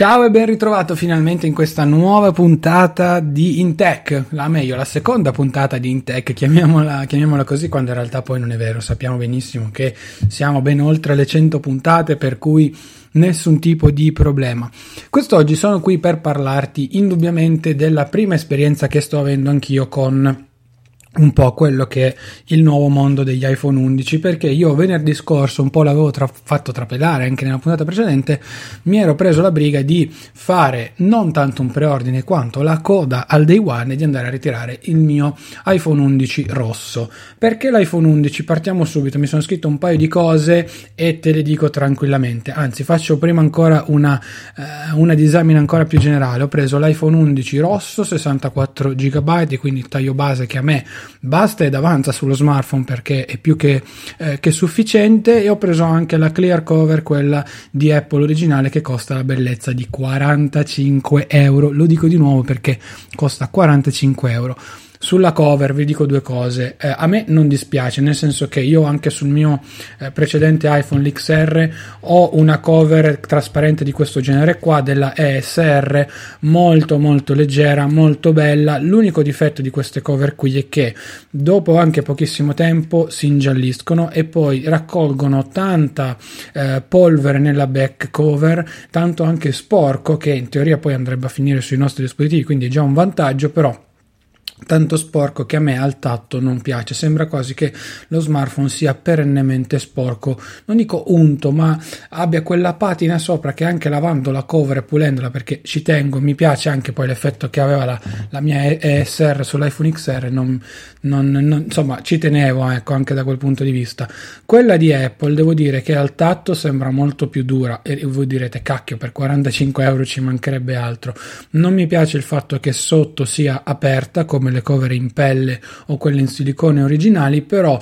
Ciao e ben ritrovato finalmente in questa nuova puntata di Intech, la meglio, la seconda puntata di Intech, chiamiamola, chiamiamola così, quando in realtà poi non è vero, sappiamo benissimo che siamo ben oltre le 100 puntate, per cui nessun tipo di problema. Quest'oggi sono qui per parlarti indubbiamente della prima esperienza che sto avendo anch'io con un po' quello che è il nuovo mondo degli iPhone 11 perché io venerdì scorso un po' l'avevo tra- fatto trapelare anche nella puntata precedente mi ero preso la briga di fare non tanto un preordine quanto la coda al day one e di andare a ritirare il mio iPhone 11 rosso. Perché l'iPhone 11 partiamo subito mi sono scritto un paio di cose e te le dico tranquillamente. Anzi faccio prima ancora una, eh, una disamina ancora più generale. Ho preso l'iPhone 11 rosso 64 GB quindi taglio base che a me basta ed avanza sullo smartphone perché è più che, eh, che, sufficiente. E ho preso anche la clear cover quella di Apple originale che costa la bellezza di 45 euro. Lo dico di nuovo perché costa 45 euro sulla cover vi dico due cose. Eh, a me non dispiace, nel senso che io anche sul mio eh, precedente iPhone l'XR ho una cover trasparente di questo genere qua della ESR molto molto leggera, molto bella. L'unico difetto di queste cover qui è che dopo anche pochissimo tempo si ingialliscono e poi raccolgono tanta eh, polvere nella back cover, tanto anche sporco che in teoria poi andrebbe a finire sui nostri dispositivi, quindi è già un vantaggio, però tanto sporco che a me al tatto non piace. Sembra quasi che lo smartphone sia perennemente sporco. Non dico unto, ma abbia quella patina sopra che anche lavando la cover e pulendola perché ci tengo, mi piace anche poi l'effetto che aveva la, la mia ESR sull'iPhone XR. Non, non, non, insomma, ci tenevo ecco, anche da quel punto di vista. Quella di Apple devo dire che al tatto sembra molto più dura e voi direte cacchio per 45 euro ci mancherebbe altro. Non mi piace il fatto che sotto sia aperta come le cover in pelle o quelle in silicone originali, però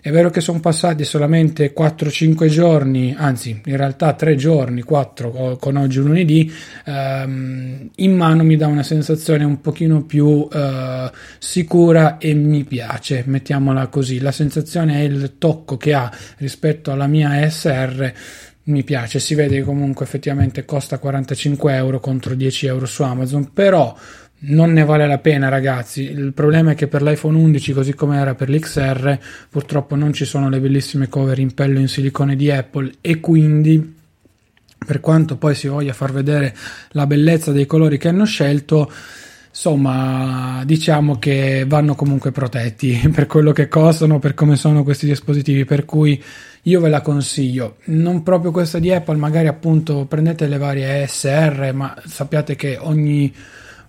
è vero che sono passati solamente 4-5 giorni, anzi in realtà 3 giorni, 4 con oggi lunedì, ehm, in mano mi dà una sensazione un pochino più eh, sicura e mi piace, mettiamola così. La sensazione è il tocco che ha rispetto alla mia ESR mi piace, si vede che comunque effettivamente costa 45 euro contro 10 euro su Amazon, però non ne vale la pena ragazzi. Il problema è che per l'iPhone 11 così come era per l'XR purtroppo non ci sono le bellissime cover in pelle in silicone di Apple e quindi per quanto poi si voglia far vedere la bellezza dei colori che hanno scelto insomma diciamo che vanno comunque protetti per quello che costano per come sono questi dispositivi per cui io ve la consiglio. Non proprio questa di Apple magari appunto prendete le varie ESR ma sappiate che ogni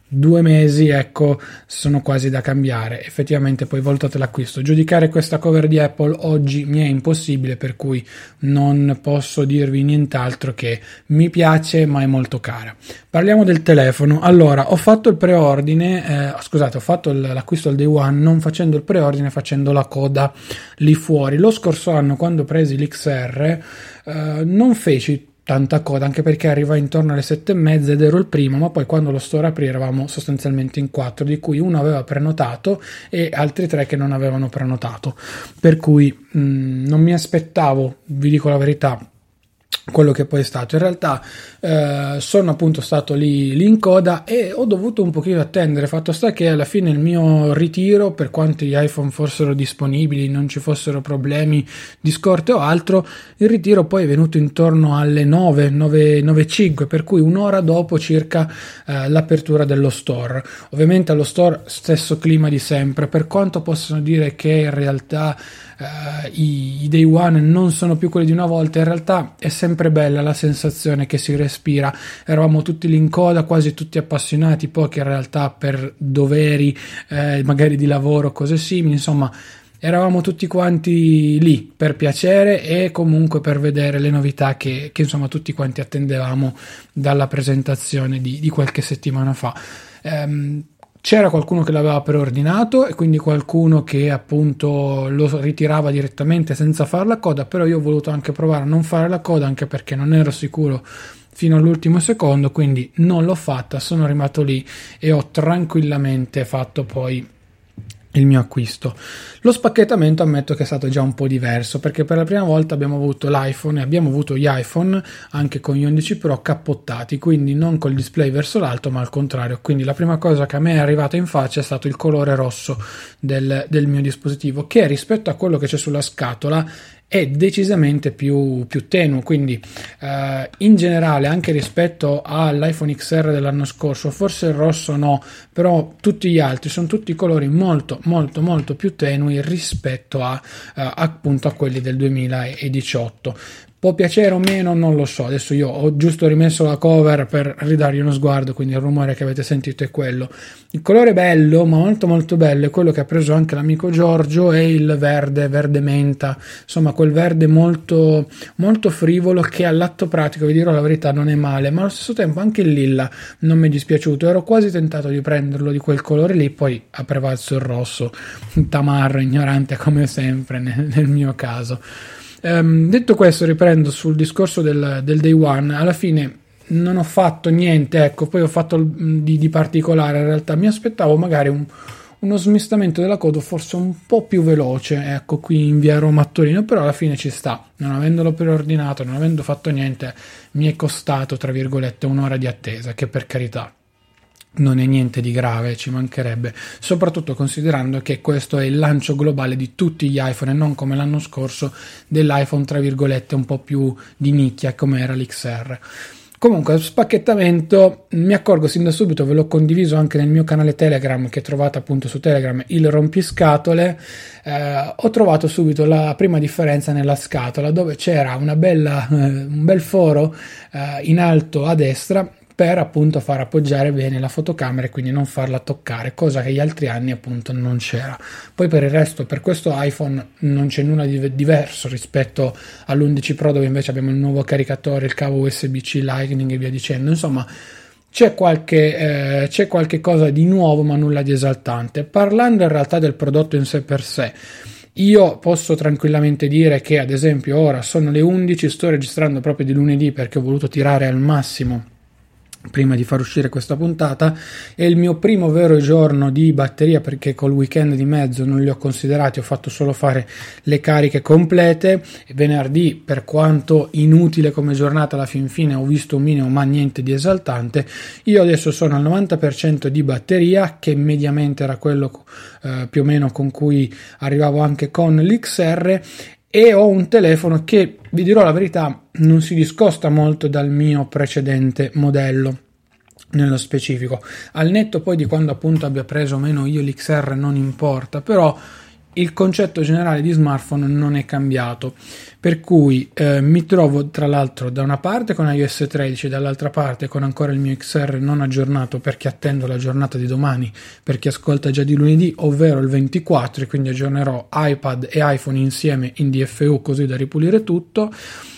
due mesi, ecco, sono quasi da cambiare. Effettivamente poi valutate l'acquisto. Giudicare questa cover di Apple oggi mi è impossibile, per cui non posso dirvi nient'altro che mi piace, ma è molto cara. Parliamo del telefono. Allora, ho fatto il preordine, eh, scusate, ho fatto l'acquisto al day one non facendo il preordine, facendo la coda lì fuori. Lo scorso anno, quando presi l'XR, eh, non feci tanta coda anche perché arriva intorno alle sette e mezza ed ero il primo ma poi quando lo store aprì eravamo sostanzialmente in quattro di cui uno aveva prenotato e altri tre che non avevano prenotato. Per cui mh, non mi aspettavo vi dico la verità quello che poi è stato. In realtà eh, sono appunto stato lì, lì, in coda e ho dovuto un pochino attendere. Fatto sta che alla fine il mio ritiro, per quanto gli iPhone fossero disponibili, non ci fossero problemi di scorte o altro, il ritiro poi è venuto intorno alle 9, 9, 9 5, per cui un'ora dopo circa eh, l'apertura dello store. Ovviamente allo store stesso clima di sempre, per quanto possono dire che in realtà eh, i, i day one non sono più quelli di una volta, in realtà è sempre bella la sensazione che si respira. Eravamo tutti lì in coda, quasi tutti appassionati, pochi in realtà per doveri, eh, magari di lavoro, cose simili, insomma eravamo tutti quanti lì per piacere e comunque per vedere le novità che, che insomma tutti quanti attendevamo dalla presentazione di, di qualche settimana fa. Um, c'era qualcuno che l'aveva preordinato e quindi qualcuno che appunto lo ritirava direttamente senza fare la coda, però io ho voluto anche provare a non fare la coda anche perché non ero sicuro fino all'ultimo secondo, quindi non l'ho fatta, sono rimasto lì e ho tranquillamente fatto poi il mio acquisto. Lo spacchettamento ammetto che è stato già un po' diverso perché per la prima volta abbiamo avuto l'iPhone e abbiamo avuto gli iPhone anche con gli 11 Pro cappottati, quindi non col display verso l'alto ma al contrario. Quindi la prima cosa che a me è arrivata in faccia è stato il colore rosso del, del mio dispositivo che rispetto a quello che c'è sulla scatola è decisamente più, più tenue, quindi eh, in generale anche rispetto all'iPhone XR dell'anno scorso, forse il rosso no, però tutti gli altri sono tutti colori molto molto molto più tenui rispetto a, eh, appunto a quelli del 2018. Può piacere o meno, non lo so. Adesso io ho giusto rimesso la cover per ridargli uno sguardo, quindi il rumore che avete sentito è quello. Il colore bello, ma molto molto bello, è quello che ha preso anche l'amico Giorgio, è il verde, verde menta, insomma quel verde molto, molto frivolo che all'atto pratico, vi dirò la verità, non è male, ma allo stesso tempo anche il lilla non mi è dispiaciuto. Ero quasi tentato di prenderlo di quel colore lì, poi ha prevalso il rosso, tamarro, ignorante come sempre nel, nel mio caso. Um, detto questo, riprendo sul discorso del, del, day one. Alla fine non ho fatto niente, ecco, poi ho fatto di, di particolare. In realtà mi aspettavo magari un, uno smistamento della coda forse un po' più veloce, ecco, qui in via Roma a Torino, però alla fine ci sta. Non avendolo preordinato, non avendo fatto niente, mi è costato, tra virgolette, un'ora di attesa, che per carità non è niente di grave, ci mancherebbe, soprattutto considerando che questo è il lancio globale di tutti gli iPhone e non come l'anno scorso dell'iPhone tra virgolette un po' più di nicchia come era l'XR. Comunque, spacchettamento mi accorgo sin da subito, ve l'ho condiviso anche nel mio canale Telegram che trovate appunto su Telegram, il rompiscatole. Eh, ho trovato subito la prima differenza nella scatola dove c'era bella, eh, un bel foro eh, in alto a destra per appunto far appoggiare bene la fotocamera e quindi non farla toccare, cosa che gli altri anni appunto non c'era. Poi per il resto, per questo iPhone non c'è nulla di diverso rispetto all'11 Pro dove invece abbiamo il nuovo caricatore, il cavo USB-C Lightning e via dicendo. Insomma, c'è qualche, eh, c'è qualche cosa di nuovo ma nulla di esaltante. Parlando in realtà del prodotto in sé per sé, io posso tranquillamente dire che ad esempio ora sono le 11, sto registrando proprio di lunedì perché ho voluto tirare al massimo prima di far uscire questa puntata è il mio primo vero giorno di batteria perché col weekend di mezzo non li ho considerati ho fatto solo fare le cariche complete. Venerdì per quanto inutile come giornata alla fin fine ho visto un minimo ma niente di esaltante. Io adesso sono al 90% di batteria che mediamente era quello eh, più o meno con cui arrivavo anche con l'XR e ho un telefono che, vi dirò la verità, non si discosta molto dal mio precedente modello nello specifico. Al netto poi di quando appunto abbia preso o meno io l'XR non importa, però il concetto generale di smartphone non è cambiato, per cui eh, mi trovo tra l'altro da una parte con iOS 13 e dall'altra parte con ancora il mio XR non aggiornato perché attendo la giornata di domani per chi ascolta già di lunedì, ovvero il 24 e quindi aggiornerò iPad e iPhone insieme in DFU così da ripulire tutto.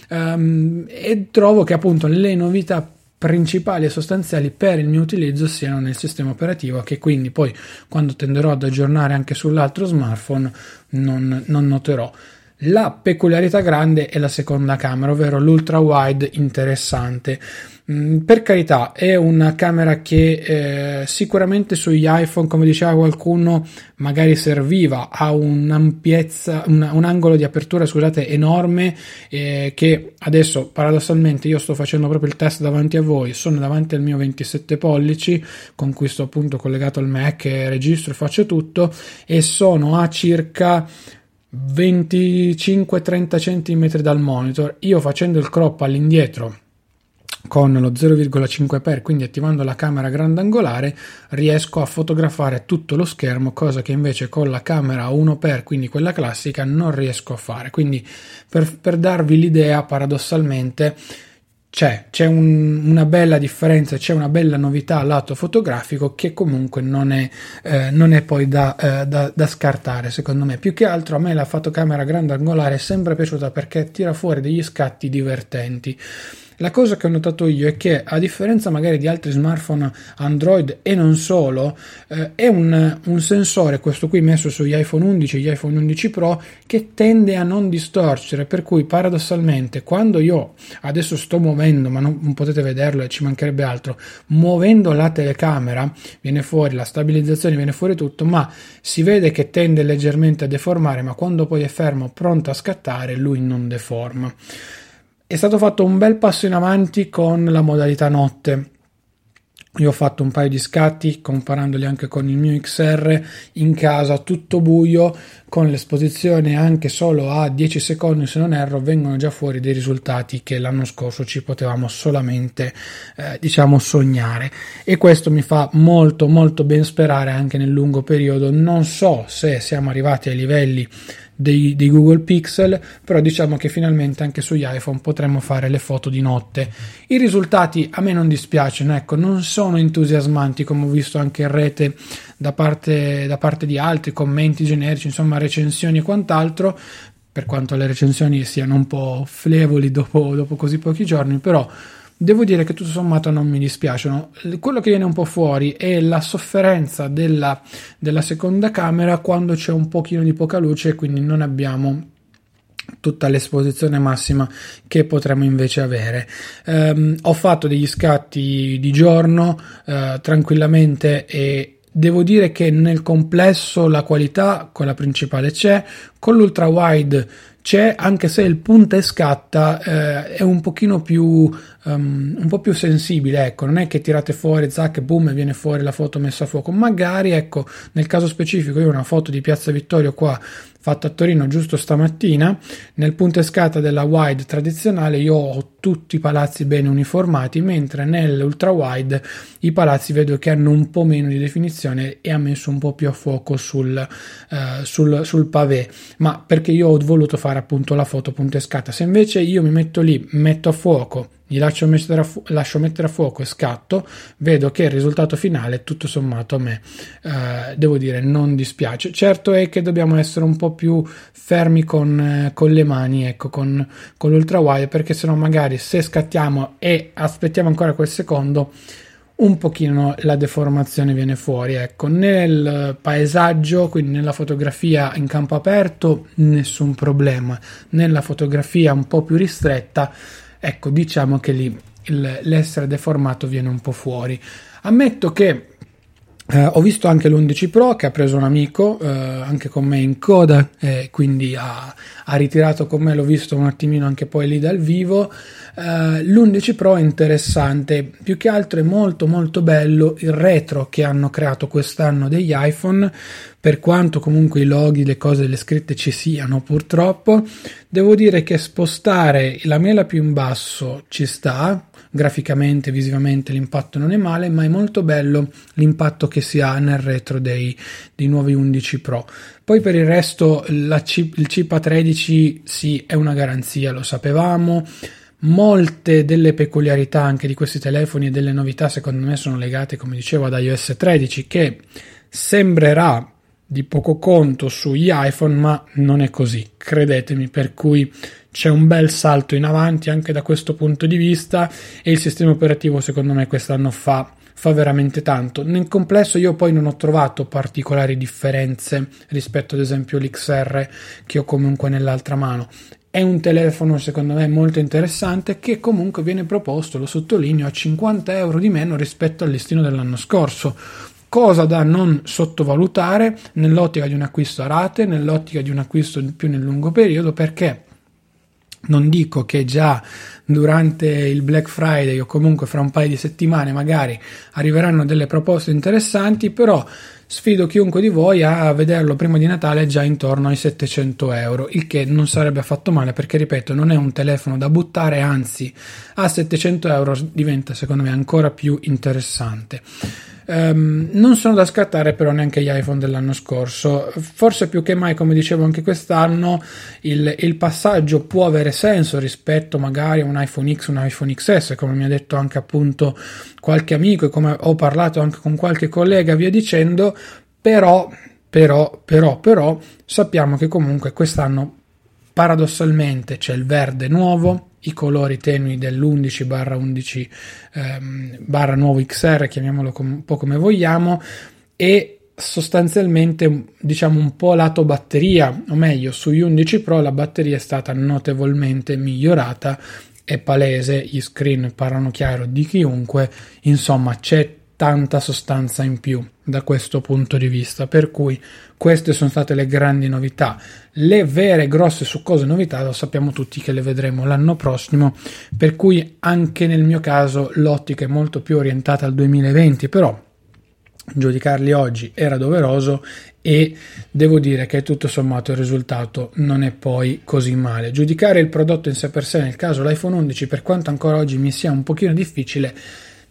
Um, e trovo che appunto le novità principali e sostanziali per il mio utilizzo siano nel sistema operativo che quindi poi quando tenderò ad aggiornare anche sull'altro smartphone non, non noterò La peculiarità grande è la seconda camera, ovvero l'ultra wide interessante. Mm, per carità, è una camera che eh, sicuramente sugli iPhone, come diceva qualcuno, magari serviva, ha un'ampiezza, una, un angolo di apertura, scusate, enorme, eh, che adesso paradossalmente io sto facendo proprio il test davanti a voi, sono davanti al mio 27 pollici, con cui sto appunto collegato al Mac, registro e faccio tutto, e sono a circa 25-30 cm dal monitor. Io facendo il crop all'indietro con lo 0,5x, quindi attivando la camera grandangolare, riesco a fotografare tutto lo schermo, cosa che invece con la camera 1x, quindi quella classica, non riesco a fare. Quindi per, per darvi l'idea, paradossalmente, c'è, c'è un, una bella differenza, c'è una bella novità lato fotografico che comunque non è, eh, non è poi da, eh, da, da, scartare secondo me. Più che altro a me la fotocamera grandangolare è sempre piaciuta perché tira fuori degli scatti divertenti. La cosa che ho notato io è che, a differenza magari di altri smartphone Android e non solo, eh, è un, un, sensore, questo qui messo sugli iPhone 11 e gli iPhone 11 Pro, che tende a non distorcere, per cui paradossalmente quando io adesso sto muovendo, ma non, non potete vederlo e ci mancherebbe altro, muovendo la telecamera, viene fuori la stabilizzazione, viene fuori tutto, ma si vede che tende leggermente a deformare, ma quando poi è fermo, pronto a scattare, lui non deforma è stato fatto un bel passo in avanti con la modalità notte. Io ho fatto un paio di scatti comparandoli anche con il mio XR in casa, tutto buio, con l'esposizione anche solo a 10 secondi se non erro, vengono già fuori dei risultati che l'anno scorso ci potevamo solamente eh, diciamo sognare e questo mi fa molto molto ben sperare anche nel lungo periodo. Non so se siamo arrivati ai livelli dei, dei, Google Pixel, però diciamo che finalmente anche sugli iPhone potremmo fare le foto di notte. I risultati a me non dispiacciono, ecco, non sono entusiasmanti come ho visto anche in rete da parte, da parte di altri, commenti generici, insomma recensioni e quant'altro, per quanto le recensioni siano un po' flevoli dopo, dopo così pochi giorni, però devo dire che tutto sommato non mi dispiacciono. Quello che viene un po' fuori è la sofferenza della, della seconda camera quando c'è un pochino di poca luce e quindi non abbiamo tutta l'esposizione massima che potremmo invece avere. Um, ho fatto degli scatti di giorno uh, tranquillamente e devo dire che nel complesso la qualità, quella principale c'è, con l'ultra wide c'è anche se il punta e scatta eh, è un pochino più um, un po' più sensibile ecco. Non è che tirate fuori zac boom e viene fuori la foto messa a fuoco. Magari ecco nel caso specifico io ho una foto di Piazza Vittorio qua fatto a Torino giusto stamattina. Nel punto escata della wide tradizionale io ho tutti i palazzi bene uniformati, mentre nell'ultra wide i palazzi vedo che hanno un po' meno di definizione e ha messo un po' più a fuoco sul, uh, sul, sul pavé. Ma perché io ho voluto fare appunto la foto punto escata. Se invece io mi metto lì, metto a fuoco gli lascio mettere, fu- lascio mettere a fuoco e scatto, vedo che il risultato finale, tutto sommato, a me eh, devo dire non dispiace. Certo è che dobbiamo essere un po' più fermi con, eh, con le mani, ecco, con, con l'ultra wide, perché sennò magari se scattiamo e aspettiamo ancora quel secondo, un pochino la deformazione viene fuori. Ecco, nel paesaggio, quindi nella fotografia in campo aperto, nessun problema. Nella fotografia un po' più ristretta, Ecco, diciamo che lì l'essere deformato viene un po' fuori. Ammetto che eh, ho visto anche l'11 Pro che ha preso un amico eh, anche con me in coda e quindi ha, ha, ritirato con me, l'ho visto un attimino anche poi lì dal vivo. Eh, L'11 Pro è interessante, più che altro è molto molto bello il retro che hanno creato quest'anno degli iPhone per quanto comunque i loghi, le cose, le scritte ci siano purtroppo, devo dire che spostare la mela più in basso ci sta, graficamente, visivamente l'impatto non è male, ma è molto bello l'impatto che si ha nel retro dei, dei nuovi 11 Pro. Poi per il resto chip, il chip A13 sì è una garanzia, lo sapevamo. Molte delle peculiarità anche di questi telefoni e delle novità secondo me sono legate, come dicevo, ad iOS 13 che sembrerà di poco conto sugli iPhone, ma non è così, credetemi, per cui c'è un bel salto in avanti anche da questo punto di vista e il sistema operativo secondo me quest'anno fa fa veramente tanto. Nel complesso io poi non ho trovato particolari differenze rispetto ad esempio l'XR che ho comunque nell'altra mano. È un telefono secondo me molto interessante che comunque viene proposto, lo sottolineo, a 50 euro di meno rispetto al listino dell'anno scorso cosa da non sottovalutare nell'ottica di un acquisto a rate, nell'ottica di un acquisto più nel lungo periodo, perché non dico che già durante il Black Friday o comunque fra un paio di settimane magari arriveranno delle proposte interessanti, però sfido chiunque di voi a vederlo prima di Natale già intorno ai 700 euro, il che non sarebbe affatto male perché, ripeto, non è un telefono da buttare, anzi a 700 euro diventa secondo me ancora più interessante. Um, non sono da scattare però neanche gli iPhone dell'anno scorso. Forse più che mai, come dicevo anche quest'anno, il, il, passaggio può avere senso rispetto magari a un iPhone X, un iPhone XS, come mi ha detto anche appunto qualche amico e come ho parlato anche con qualche collega, via dicendo, però, però, però, però, sappiamo che comunque quest'anno paradossalmente c'è il verde nuovo, i colori tenui dell'11 barra 11 ehm, barra nuovo XR, chiamiamolo com- un po' come vogliamo, e sostanzialmente diciamo un po' lato batteria, o meglio, sugli 11 Pro la batteria è stata notevolmente migliorata, è palese, gli screen parlano chiaro di chiunque, insomma c'è tanta sostanza in più da questo punto di vista, per cui queste sono state le grandi novità. Le vere grosse succose novità lo sappiamo tutti che le vedremo l'anno prossimo, per cui anche nel mio caso l'ottica è molto più orientata al 2020, però giudicarli oggi era doveroso e devo dire che tutto sommato il risultato non è poi così male. Giudicare il prodotto in sé per sé, nel caso l'iPhone 11, per quanto ancora oggi mi sia un pochino difficile,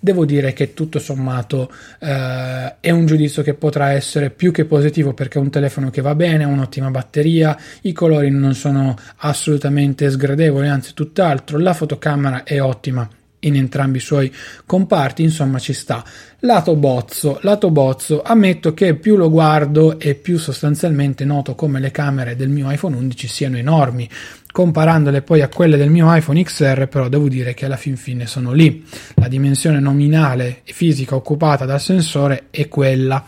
devo dire che tutto sommato eh, è un giudizio che potrà essere più che positivo perché è un telefono che va bene, ha un'ottima batteria, i colori non sono assolutamente sgradevoli, anzi tutt'altro, la fotocamera è ottima in entrambi i suoi comparti, insomma ci sta. Lato bozzo, lato bozzo, ammetto che più lo guardo e più sostanzialmente noto come le camere del mio iPhone 11 siano enormi. Comparandole poi a quelle del mio iPhone XR, però devo dire che alla fin fine sono lì. La dimensione nominale e fisica occupata dal sensore è quella.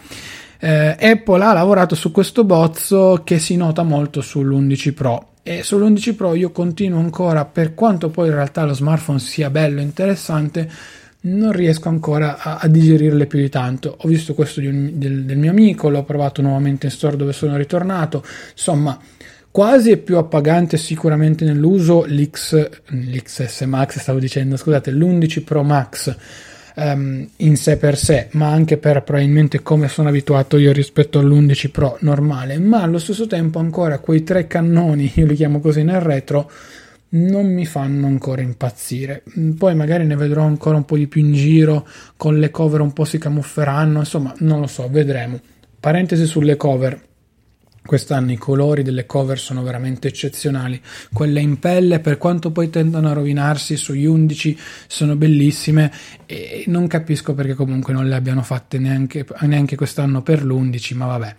Eh, Apple ha lavorato su questo bozzo che si nota molto sull'11 Pro e sull'11 Pro io continuo ancora, per quanto poi in realtà lo smartphone sia bello e interessante, non riesco ancora a, a, digerirle più di tanto. Ho visto questo un, del, del, mio amico, l'ho provato nuovamente in store dove sono ritornato. Insomma, quasi è più appagante sicuramente nell'uso l'X, l'XS Max, stavo dicendo, scusate, l'11 Pro Max um, in sé per sé, ma anche per probabilmente come sono abituato io rispetto all'11 Pro normale, ma allo stesso tempo ancora quei tre cannoni, io li chiamo così nel retro, non mi fanno ancora impazzire. Poi magari ne vedrò ancora un po' di più in giro, con le cover un po' si camufferanno, insomma, non lo so, vedremo. Parentesi sulle cover Quest'anno i colori delle cover sono veramente eccezionali. Quelle in pelle, per quanto poi tendono a rovinarsi sugli 11, sono bellissime e non capisco perché comunque non le abbiano fatte neanche, neanche quest'anno per l'11, ma vabbè.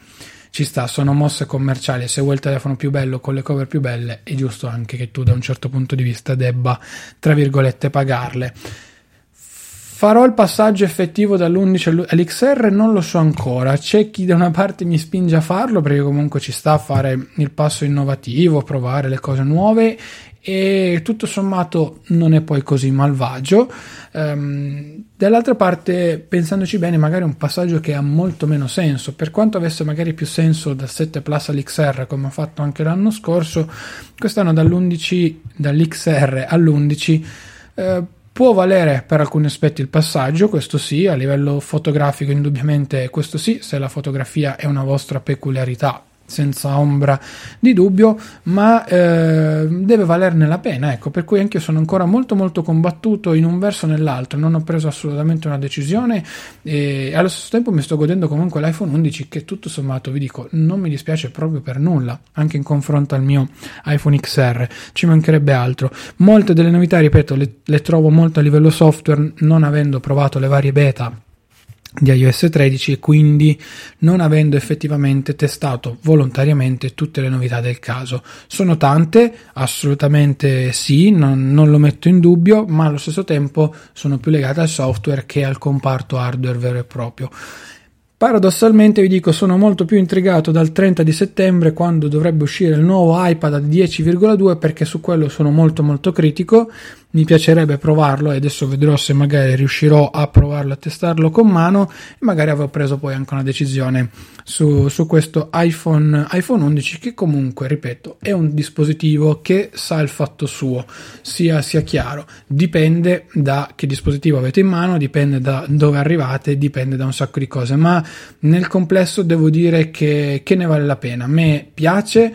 Ci sta, sono mosse commerciali. Se vuoi il telefono più bello con le cover più belle, è giusto anche che tu, da un certo punto di vista, debba, tra virgolette, pagarle. Farò il passaggio effettivo dall'11 all'XR? Non lo so ancora. C'è chi da una parte mi spinge a farlo perché comunque ci sta a fare il passo innovativo, provare le cose nuove e tutto sommato non è poi così malvagio. Um, dall'altra parte, pensandoci bene, magari è un passaggio che ha molto meno senso. Per quanto avesse magari più senso dal 7 Plus all'XR, come ho fatto anche l'anno scorso, quest'anno dall'11, dall'XR all'11. Eh, Può valere per alcuni aspetti il passaggio, questo sì, a livello fotografico indubbiamente questo sì, se la fotografia è una vostra peculiarità senza ombra di dubbio, ma eh, deve valerne la pena, ecco, per cui anche io sono ancora molto molto combattuto in un verso o nell'altro, non ho preso assolutamente una decisione e allo stesso tempo mi sto godendo comunque l'iPhone 11 che tutto sommato vi dico non mi dispiace proprio per nulla, anche in confronto al mio iPhone XR, ci mancherebbe altro. Molte delle novità, ripeto, le, le trovo molto a livello software, non avendo provato le varie beta di iOS 13 e quindi non avendo effettivamente testato volontariamente tutte le novità del caso. Sono tante, assolutamente sì, non, non, lo metto in dubbio, ma allo stesso tempo sono più legate al software che al comparto hardware vero e proprio. Paradossalmente vi dico sono molto più intrigato dal 30 di settembre quando dovrebbe uscire il nuovo iPad a 10,2 perché su quello sono molto molto critico mi piacerebbe provarlo e adesso vedrò se magari riuscirò a provarlo a testarlo con mano e magari avrò preso poi anche una decisione su, su questo iPhone, iPhone 11 che comunque ripeto è un dispositivo che sa il fatto suo sia, sia chiaro. Dipende da che dispositivo avete in mano dipende da dove arrivate dipende da un sacco di cose ma nel complesso devo dire che, che ne vale la pena. A me piace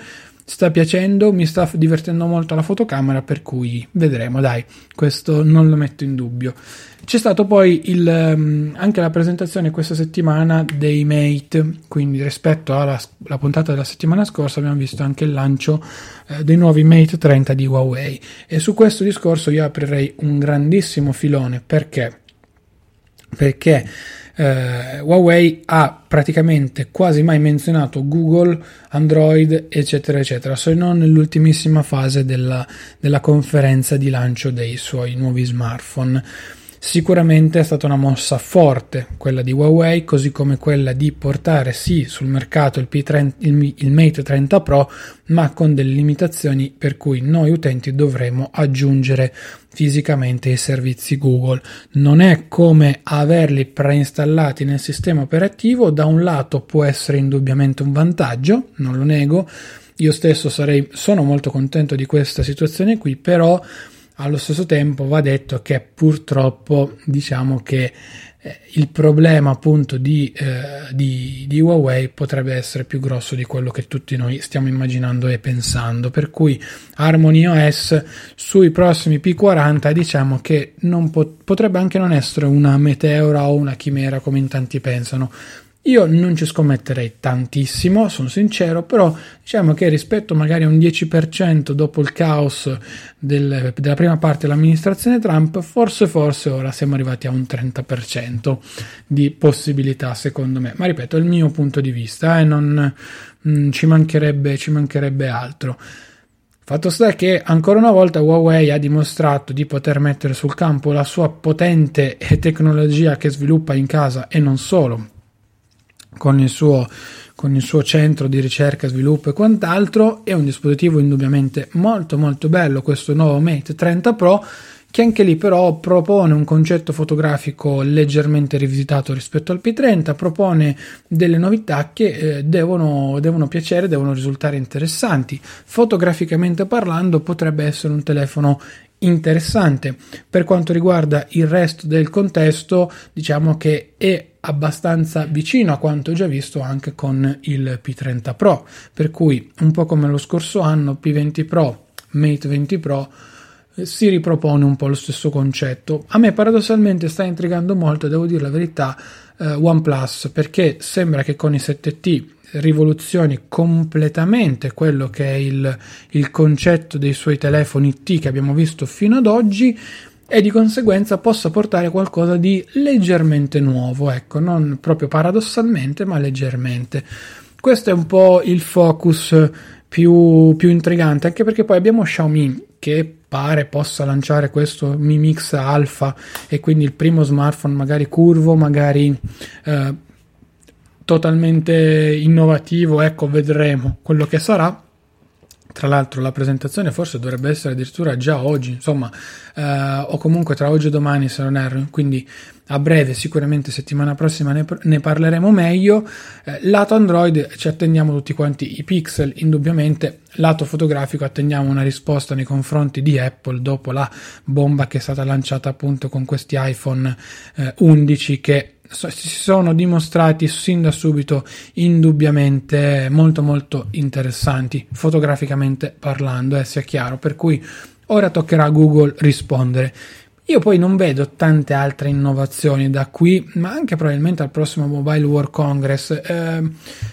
sta piacendo, mi sta divertendo molto la fotocamera, per cui vedremo, dai, questo non lo metto in dubbio. C'è stato poi il, um, anche la presentazione questa settimana dei Mate, quindi rispetto alla, alla, puntata della settimana scorsa abbiamo visto anche il lancio eh, dei nuovi Mate 30 di Huawei e su questo discorso io aprirei un grandissimo filone perché perché eh, Huawei ha praticamente quasi mai menzionato Google, Android, eccetera, eccetera, se non nell'ultimissima fase della, della conferenza di lancio dei suoi nuovi smartphone. Sicuramente è stata una mossa forte quella di Huawei, così come quella di portare sì sul mercato il, P30, il, il, Mate 30 Pro, ma con delle limitazioni per cui noi utenti dovremo aggiungere fisicamente i servizi Google. Non è come averli preinstallati nel sistema operativo, da un lato può essere indubbiamente un vantaggio, non lo nego. Io stesso sarei, sono molto contento di questa situazione qui, però allo stesso tempo va detto che purtroppo diciamo che eh, il problema appunto di, eh, di, di, Huawei potrebbe essere più grosso di quello che tutti noi stiamo immaginando e pensando. Per cui Harmony OS sui prossimi P40 diciamo che pot- potrebbe anche non essere una meteora o una chimera come in tanti pensano io non ci scommetterei tantissimo, sono sincero, però diciamo che rispetto magari a un 10% dopo il caos del, della prima parte dell'amministrazione Trump, forse forse ora siamo arrivati a un 30% di possibilità secondo me. Ma ripeto, è il mio punto di vista e eh, non mh, mm, ci, mancherebbe, ci mancherebbe altro. Fatto sta che ancora una volta Huawei ha dimostrato di poter mettere sul campo la sua potente tecnologia che sviluppa in casa e non solo con il suo con il suo centro di ricerca, sviluppo e quant'altro. È un dispositivo indubbiamente molto molto bello questo nuovo Mate 30 Pro che anche lì però propone un concetto fotografico leggermente rivisitato rispetto al P30, propone delle novità che eh, devono, devono piacere, devono risultare interessanti. Fotograficamente parlando potrebbe essere un telefono interessante. Per quanto riguarda il resto del contesto, diciamo che è abbastanza vicino a quanto già visto anche con il P30 Pro, per cui un po' come lo scorso anno P20 Pro, Mate 20 Pro eh, si ripropone un po' lo stesso concetto. A me paradossalmente sta intrigando molto, devo dire la verità, eh, OnePlus, perché sembra che con i 7T rivoluzioni completamente quello che è il, il concetto dei suoi telefoni T che abbiamo visto fino ad oggi, e di conseguenza possa portare qualcosa di leggermente nuovo, ecco, non proprio paradossalmente, ma leggermente. Questo è un po' il focus più, più intrigante, anche perché poi abbiamo Xiaomi che pare possa lanciare questo Mi Mix Alpha e quindi il primo smartphone magari curvo, magari eh, totalmente innovativo, ecco, vedremo quello che sarà tra l'altro la presentazione forse dovrebbe essere addirittura già oggi, insomma, eh, o comunque tra oggi e domani se non erro, quindi a breve, sicuramente settimana prossima ne, ne parleremo meglio. Eh, lato Android ci attendiamo tutti quanti i pixel, indubbiamente. Lato fotografico attendiamo una risposta nei confronti di Apple dopo la bomba che è stata lanciata appunto con questi iPhone eh, 11 che si sono dimostrati sin da subito indubbiamente molto molto interessanti fotograficamente parlando, eh, sia chiaro, per cui ora toccherà a Google rispondere. Io poi non vedo tante altre innovazioni da qui, ma anche probabilmente al prossimo Mobile World Congress. Eh,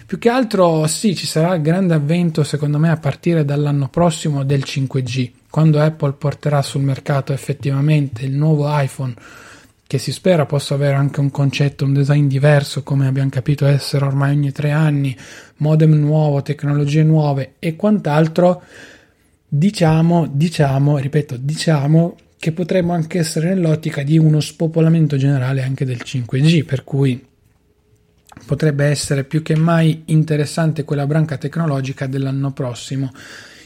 più che altro sì, ci sarà il grande avvento secondo me a partire dall'anno prossimo del 5G, quando Apple porterà sul mercato effettivamente il nuovo iPhone che si spera possa avere anche un concetto, un design diverso, come abbiamo capito essere ormai ogni tre anni, modem nuovo, tecnologie nuove e quant'altro, diciamo, diciamo, ripeto, diciamo che potremmo anche essere nell'ottica di uno spopolamento generale anche del 5G, per cui potrebbe essere più che mai interessante quella branca tecnologica dell'anno prossimo.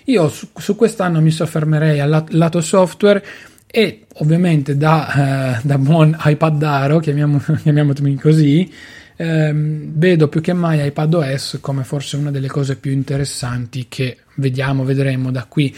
Io su, su quest'anno mi soffermerei al lato software e ovviamente da, eh, da buon iPadaro, chiamiamo, chiamiamolo così, ehm, vedo più che mai iPadOS come forse una delle cose più interessanti che vediamo, vedremo da qui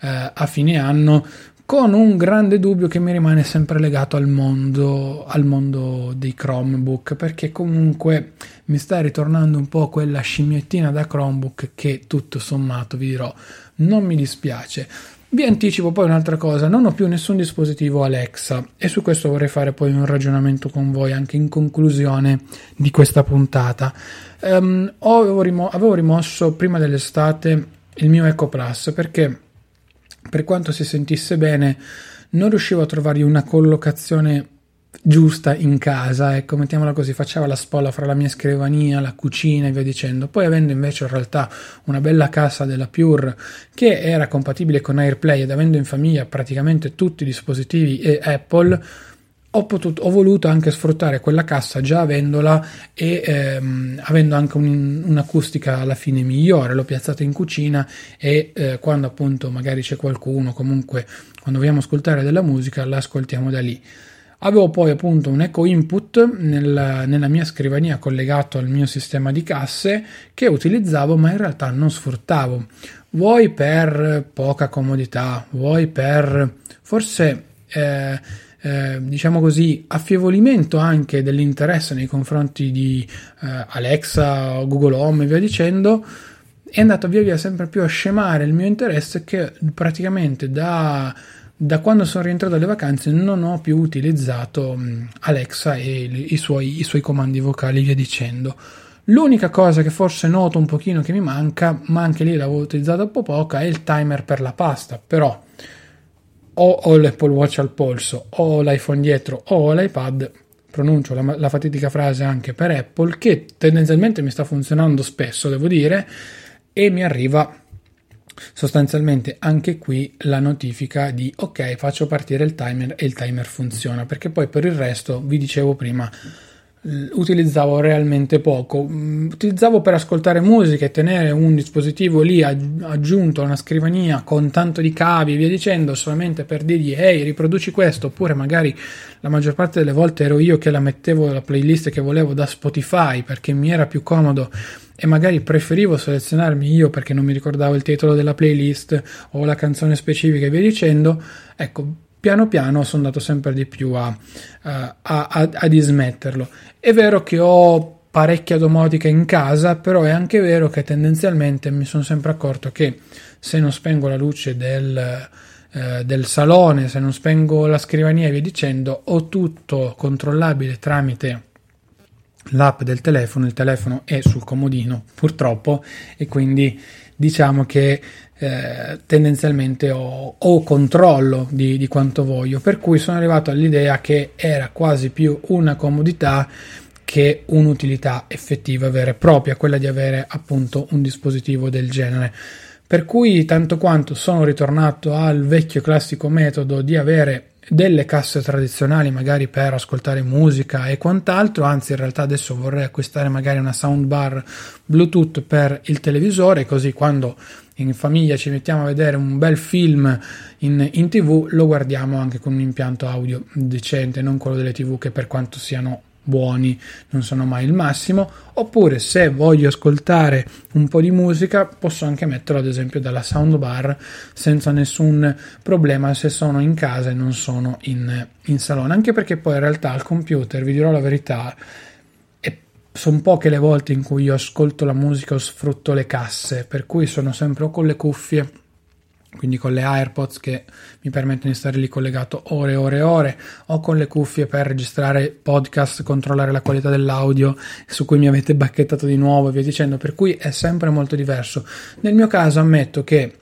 eh, a fine anno con un grande dubbio che mi rimane sempre legato al mondo, al mondo dei Chromebook, perché comunque mi sta ritornando un po' quella scimmiettina da Chromebook che tutto sommato vi dirò non mi dispiace. Vi anticipo poi un'altra cosa, non ho più nessun dispositivo Alexa e su questo vorrei fare poi un ragionamento con voi anche in conclusione di questa puntata. Um, rimo- avevo rimosso prima dell'estate il mio Echo Plus perché per quanto si sentisse bene non riuscivo a trovargli una collocazione giusta in casa, ecco, mettiamola così, faceva la spola fra la mia scrivania, la cucina e via dicendo. Poi avendo invece in realtà una bella cassa della Pure che era compatibile con AirPlay ed avendo in famiglia praticamente tutti i dispositivi e Apple, ho, potuto, ho voluto anche sfruttare quella cassa già avendola e ehm, avendo anche un, un'acustica alla fine migliore. L'ho piazzata in cucina e eh, quando appunto magari c'è qualcuno, comunque quando vogliamo ascoltare della musica, la ascoltiamo da lì. Avevo poi appunto un eco input nel, nella mia scrivania collegato al mio sistema di casse che utilizzavo ma in realtà non sfruttavo. Vuoi per poca comodità, vuoi per forse eh, eh, diciamo così affievolimento anche dell'interesse nei confronti di eh, Alexa, Google Home e via dicendo. È andato via via sempre più a scemare il mio interesse che praticamente da da quando sono rientrato dalle vacanze non ho più utilizzato mm, Alexa e i suoi, i suoi comandi vocali via dicendo. L'unica cosa che forse noto un pochino che mi manca, ma anche lì l'avevo utilizzato un po' poco, è il timer per la pasta. Però o ho l'Apple Watch al polso, o ho l'iPhone dietro, o l'iPad, pronuncio la, la fatidica frase anche per Apple, che tendenzialmente mi sta funzionando spesso, devo dire, e mi arriva sostanzialmente anche qui la notifica di ok faccio partire il timer e il timer funziona perché poi per il resto vi dicevo prima utilizzavo realmente poco. Mm, utilizzavo per ascoltare musica e tenere un dispositivo lì aggiunto a una scrivania con tanto di cavi e via dicendo solamente per dirgli ehi riproduci questo oppure magari la maggior parte delle volte ero io che la mettevo la playlist che volevo da Spotify perché mi era più comodo e magari preferivo selezionarmi io perché non mi ricordavo il titolo della playlist o la canzone specifica e via dicendo, ecco, piano piano sono andato sempre di più a, a, a, a dismetterlo. È vero che ho parecchia domotica in casa, però è anche vero che tendenzialmente mi sono sempre accorto che se non spengo la luce del, eh, del salone, se non spengo la scrivania e via dicendo, ho tutto controllabile tramite l'app del telefono, il telefono è sul comodino purtroppo e quindi diciamo che eh, tendenzialmente ho, ho controllo di, di, quanto voglio, per cui sono arrivato all'idea che era quasi più una comodità che un'utilità effettiva vera e propria, quella di avere appunto un dispositivo del genere. Per cui tanto quanto sono ritornato al vecchio classico metodo di avere delle casse tradizionali magari per ascoltare musica e quant'altro, anzi in realtà adesso vorrei acquistare magari una soundbar Bluetooth per il televisore, così quando in famiglia ci mettiamo a vedere un bel film in, in tv lo guardiamo anche con un impianto audio decente, non quello delle tv che per quanto siano buoni, non sono mai il massimo, oppure se voglio ascoltare un po' di musica posso anche metterlo ad esempio dalla soundbar senza nessun problema se sono in casa e non sono in, in salone, anche perché poi in realtà al computer, vi dirò la verità, sono poche le volte in cui io ascolto la musica o sfrutto le casse, per cui sono sempre o con le cuffie quindi con le AirPods che mi permettono di stare lì collegato ore e ore e ore, o con le cuffie per registrare podcast, controllare la qualità dell'audio su cui mi avete bacchettato di nuovo e via dicendo, per cui è sempre molto diverso. Nel mio caso ammetto che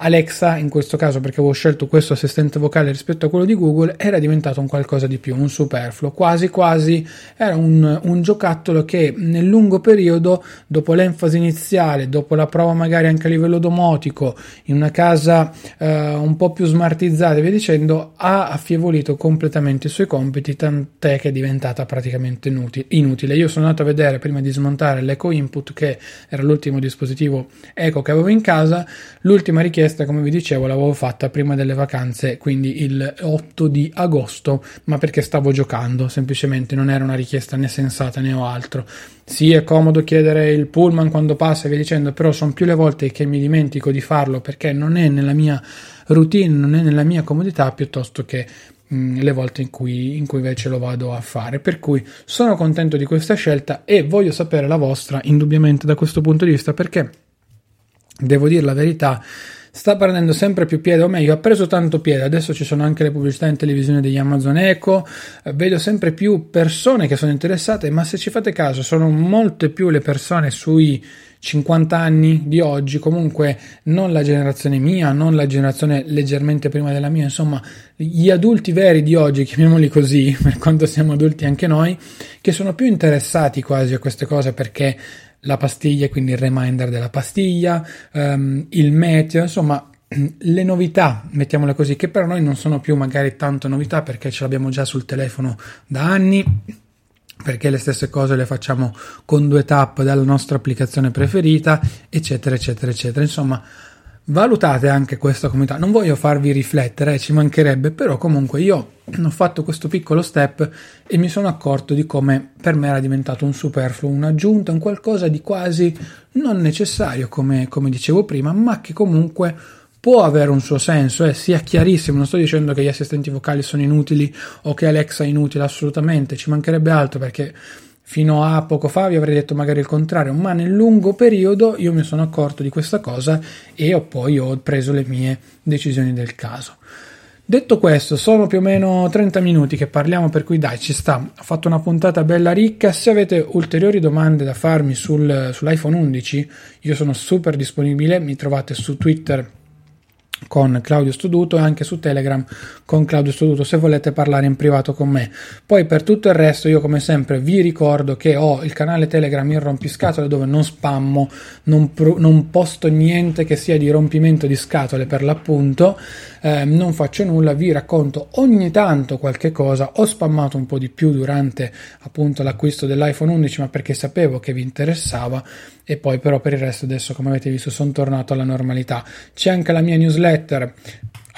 Alexa, in questo caso perché avevo scelto questo assistente vocale rispetto a quello di Google, era diventato un qualcosa di più, un superfluo, quasi quasi era un, un giocattolo che nel lungo periodo, dopo l'enfasi iniziale, dopo la prova magari anche a livello domotico, in una casa eh, un po' più smartizzata e via dicendo, ha affievolito completamente i suoi compiti, tant'è che è diventata praticamente inutile. Io sono andato a vedere prima di smontare l'Eco Input, che era l'ultimo dispositivo Eco che avevo in casa, l'ultima richiesta, come vi dicevo, l'avevo fatta prima delle vacanze, quindi il 8 di agosto, ma perché stavo giocando, semplicemente non era una richiesta né sensata né altro. Sì, è comodo chiedere il pullman quando passa e via dicendo, però sono più le volte che mi dimentico di farlo perché non è nella mia routine, non è nella mia comodità, piuttosto che mm, le volte in cui, in cui invece lo vado a fare. Per cui sono contento di questa scelta e voglio sapere la vostra, indubbiamente da questo punto di vista, perché devo dire la verità sta prendendo sempre più piede, o meglio, ha preso tanto piede. Adesso ci sono anche le pubblicità in televisione degli Amazon Echo, eh, vedo sempre più persone che sono interessate, ma se ci fate caso, sono molte più le persone sui 50 anni di oggi, comunque non la generazione mia, non la generazione leggermente prima della mia, insomma, gli adulti veri di oggi, chiamiamoli così, per quanto siamo adulti anche noi, che sono più interessati quasi a queste cose perché la pastiglia, quindi il reminder della pastiglia, um, il meteo, insomma le novità, mettiamole così, che per noi non sono più magari tanto novità perché ce l'abbiamo già sul telefono da anni, perché le stesse cose le facciamo con due tap dalla nostra applicazione preferita, eccetera, eccetera, eccetera. Insomma, valutate anche questa comunità. Non voglio farvi riflettere, ci mancherebbe, però comunque io ho fatto questo piccolo step e mi sono accorto di come per me era diventato un superfluo, un'aggiunta, un qualcosa di quasi non necessario, come, come dicevo prima, ma che comunque può avere un suo senso, eh, sia chiarissimo, non sto dicendo che gli assistenti vocali sono inutili o che Alexa è inutile, assolutamente, ci mancherebbe altro perché fino a poco fa vi avrei detto magari il contrario, ma nel lungo periodo io mi sono accorto di questa cosa e ho poi ho preso le mie decisioni del caso. Detto questo, sono più o meno 30 minuti che parliamo, per cui dai, ci sta. Ho fatto una puntata bella ricca. Se avete ulteriori domande da farmi sul, sull'iPhone 11, io sono super disponibile. Mi trovate su Twitter con Claudio Studuto e anche su Telegram con Claudio Studuto se volete parlare in privato con me. Poi per tutto il resto io come sempre vi ricordo che ho il canale Telegram in rompiscatole dove non spammo, non, pro- non posto niente che sia di rompimento di scatole per l'appunto, eh, non faccio nulla, vi racconto ogni tanto qualche cosa, ho spammato un po' di più durante appunto l'acquisto dell'iPhone 11 ma perché sapevo che vi interessava e poi però per il resto adesso come avete visto sono tornato alla normalità. C'è anche la mia newsletter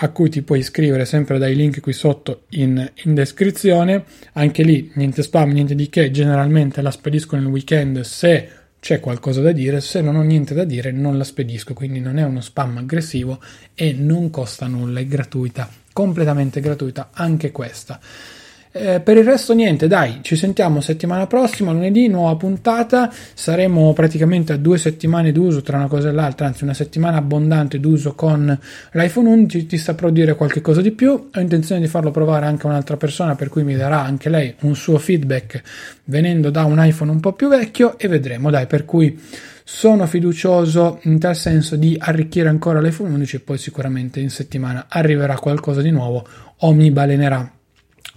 a cui ti puoi iscrivere sempre dai link qui sotto in, in, descrizione. Anche lì niente spam, niente di che, generalmente la spedisco nel weekend se c'è qualcosa da dire, se non ho niente da dire non la spedisco, quindi non è uno spam aggressivo e non costa nulla, è gratuita, completamente gratuita anche questa. Eh, per il resto niente, dai, ci sentiamo settimana prossima, lunedì, nuova puntata, saremo praticamente a due settimane d'uso tra una cosa e l'altra, anzi una settimana abbondante d'uso con l'iPhone 11, ti saprò dire qualche cosa di più, ho intenzione di farlo provare anche a un'altra persona per cui mi darà anche lei un suo feedback venendo da un iPhone un po' più vecchio e vedremo, dai, per cui sono fiducioso in tal senso di arricchire ancora l'iPhone 11 e poi sicuramente in settimana arriverà qualcosa di nuovo o mi balenerà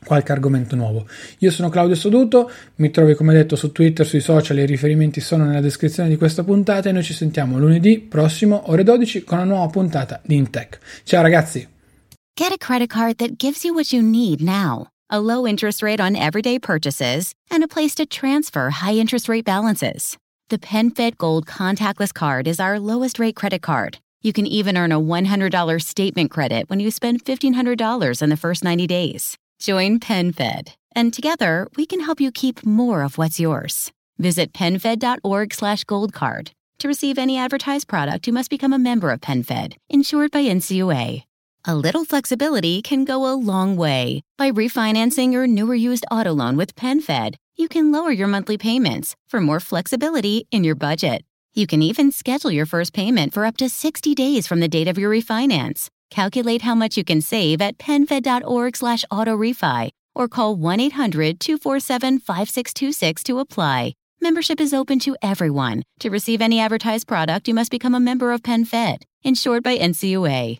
qualche argomento nuovo. Io sono Claudio Soduto, mi trovi come detto su Twitter, sui social, i riferimenti sono nella descrizione di questa puntata e noi ci sentiamo lunedì prossimo ore 12 con una nuova puntata di Intech. Ciao ragazzi! Get a credit card that gives you what you need now. A low interest rate on everyday purchases and a place to transfer high interest rate balances. The PenFed Gold contactless card is our lowest rate credit card. You can even earn a $100 statement credit when you spend $1,500 in the first 90 days. Join PenFed, and together we can help you keep more of what's yours. Visit PenFed.org/goldcard to receive any advertised product. You must become a member of PenFed, insured by NCUA. A little flexibility can go a long way. By refinancing your newer used auto loan with PenFed, you can lower your monthly payments for more flexibility in your budget. You can even schedule your first payment for up to 60 days from the date of your refinance. Calculate how much you can save at penfed.org slash autorefi or call 1-800-247-5626 to apply. Membership is open to everyone. To receive any advertised product, you must become a member of PenFed, insured by NCUA.